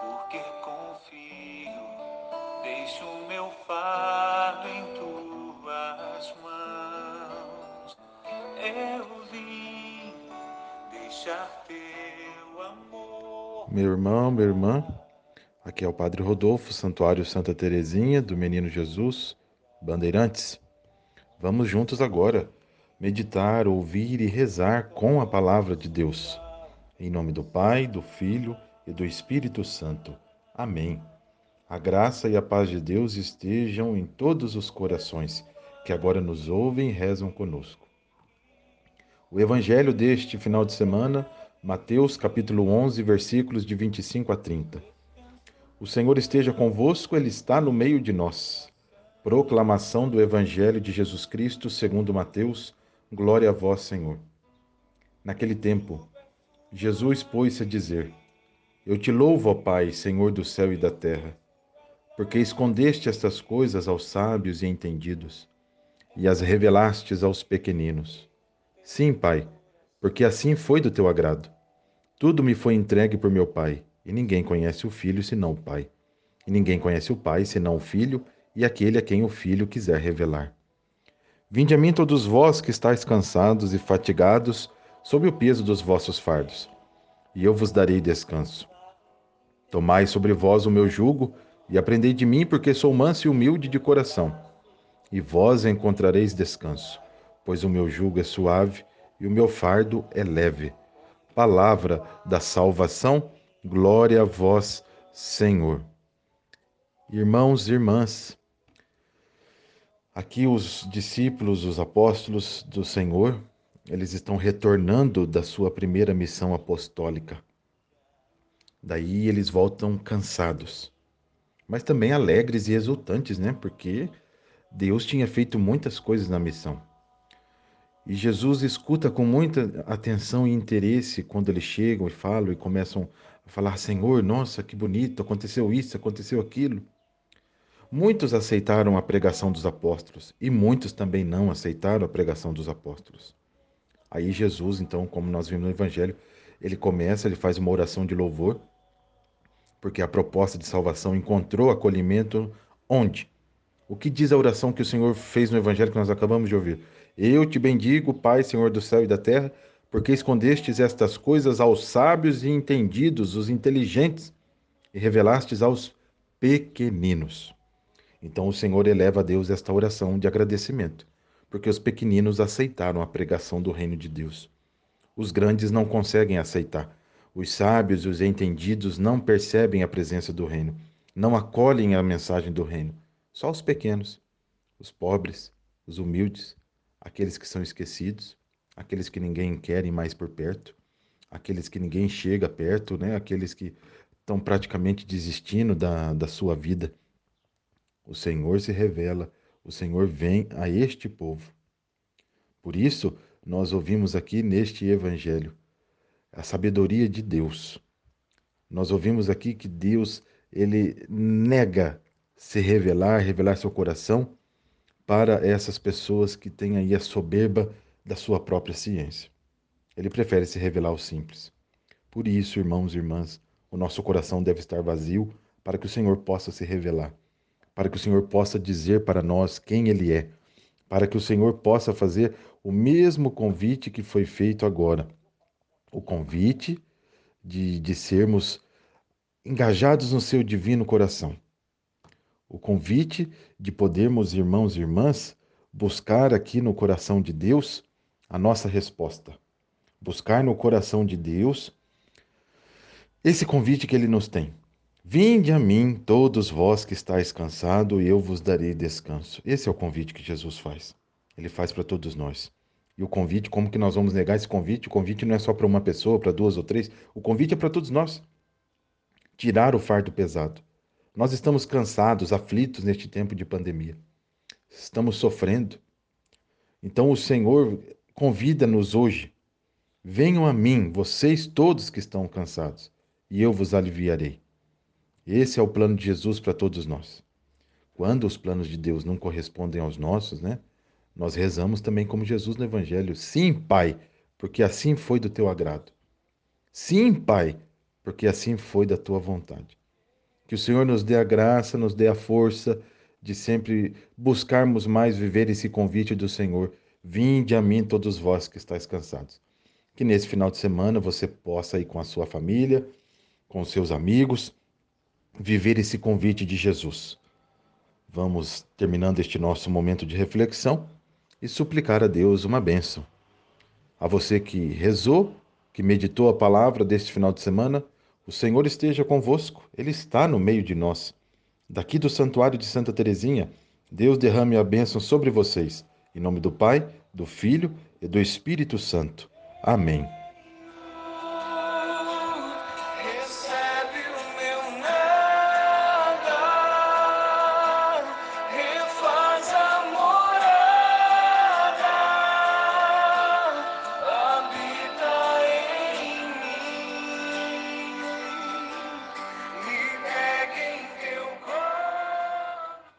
porque confio, deixo meu fardo em tuas mãos. Eu vim deixar teu amor. Meu irmão, minha irmã, aqui é o Padre Rodolfo, Santuário Santa Terezinha do Menino Jesus, Bandeirantes. Vamos juntos agora meditar, ouvir e rezar com a palavra de Deus. Em nome do Pai, do Filho e do Espírito Santo. Amém. A graça e a paz de Deus estejam em todos os corações que agora nos ouvem e rezam conosco. O evangelho deste final de semana, Mateus capítulo 11, versículos de 25 a 30. O Senhor esteja convosco, ele está no meio de nós. Proclamação do evangelho de Jesus Cristo, segundo Mateus, Glória a vós, Senhor. Naquele tempo, Jesus pôs-se a dizer: Eu te louvo, ó Pai, Senhor do céu e da terra, porque escondeste estas coisas aos sábios e entendidos e as revelastes aos pequeninos. Sim, Pai, porque assim foi do teu agrado. Tudo me foi entregue por meu Pai, e ninguém conhece o Filho senão o Pai. E ninguém conhece o Pai senão o Filho e aquele a quem o Filho quiser revelar. Vinde a mim todos vós que estáis cansados e fatigados sob o peso dos vossos fardos, e eu vos darei descanso. Tomai sobre vós o meu jugo e aprendei de mim, porque sou manso e humilde de coração, e vós encontrareis descanso, pois o meu jugo é suave e o meu fardo é leve. Palavra da salvação, glória a vós, Senhor. Irmãos e irmãs, Aqui os discípulos, os apóstolos do Senhor, eles estão retornando da sua primeira missão apostólica. Daí eles voltam cansados, mas também alegres e exultantes, né? Porque Deus tinha feito muitas coisas na missão. E Jesus escuta com muita atenção e interesse quando eles chegam e falam e começam a falar: Senhor, nossa, que bonito, aconteceu isso, aconteceu aquilo. Muitos aceitaram a pregação dos apóstolos e muitos também não aceitaram a pregação dos apóstolos. Aí Jesus, então, como nós vimos no Evangelho, ele começa, ele faz uma oração de louvor, porque a proposta de salvação encontrou acolhimento onde? O que diz a oração que o Senhor fez no Evangelho que nós acabamos de ouvir? Eu te bendigo, Pai, Senhor do céu e da terra, porque escondestes estas coisas aos sábios e entendidos, os inteligentes, e revelastes aos pequeninos. Então o Senhor eleva a Deus esta oração de agradecimento, porque os pequeninos aceitaram a pregação do reino de Deus. Os grandes não conseguem aceitar. Os sábios e os entendidos não percebem a presença do reino, não acolhem a mensagem do reino. Só os pequenos, os pobres, os humildes, aqueles que são esquecidos, aqueles que ninguém quer mais por perto, aqueles que ninguém chega perto, né? aqueles que estão praticamente desistindo da, da sua vida. O Senhor se revela, o Senhor vem a este povo. Por isso, nós ouvimos aqui neste evangelho a sabedoria de Deus. Nós ouvimos aqui que Deus, ele nega se revelar, revelar seu coração para essas pessoas que têm aí a soberba da sua própria ciência. Ele prefere se revelar ao simples. Por isso, irmãos e irmãs, o nosso coração deve estar vazio para que o Senhor possa se revelar para que o Senhor possa dizer para nós quem Ele é, para que o Senhor possa fazer o mesmo convite que foi feito agora. O convite de, de sermos engajados no seu divino coração. O convite de podermos, irmãos e irmãs, buscar aqui no coração de Deus a nossa resposta. Buscar no coração de Deus esse convite que Ele nos tem. Vinde a mim, todos vós que estáis cansados, e eu vos darei descanso. Esse é o convite que Jesus faz. Ele faz para todos nós. E o convite, como que nós vamos negar esse convite? O convite não é só para uma pessoa, para duas ou três. O convite é para todos nós. Tirar o fardo pesado. Nós estamos cansados, aflitos neste tempo de pandemia. Estamos sofrendo. Então o Senhor convida-nos hoje. Venham a mim, vocês todos que estão cansados, e eu vos aliviarei. Esse é o plano de Jesus para todos nós. Quando os planos de Deus não correspondem aos nossos, né? Nós rezamos também como Jesus no Evangelho. Sim, Pai, porque assim foi do teu agrado. Sim, Pai, porque assim foi da tua vontade. Que o Senhor nos dê a graça, nos dê a força de sempre buscarmos mais viver esse convite do Senhor. Vinde a mim todos vós que estáis cansados. Que nesse final de semana você possa ir com a sua família, com os seus amigos, viver esse convite de Jesus. Vamos terminando este nosso momento de reflexão e suplicar a Deus uma bênção. A você que rezou, que meditou a palavra deste final de semana, o Senhor esteja convosco, Ele está no meio de nós. Daqui do Santuário de Santa Teresinha, Deus derrame a bênção sobre vocês. Em nome do Pai, do Filho e do Espírito Santo. Amém.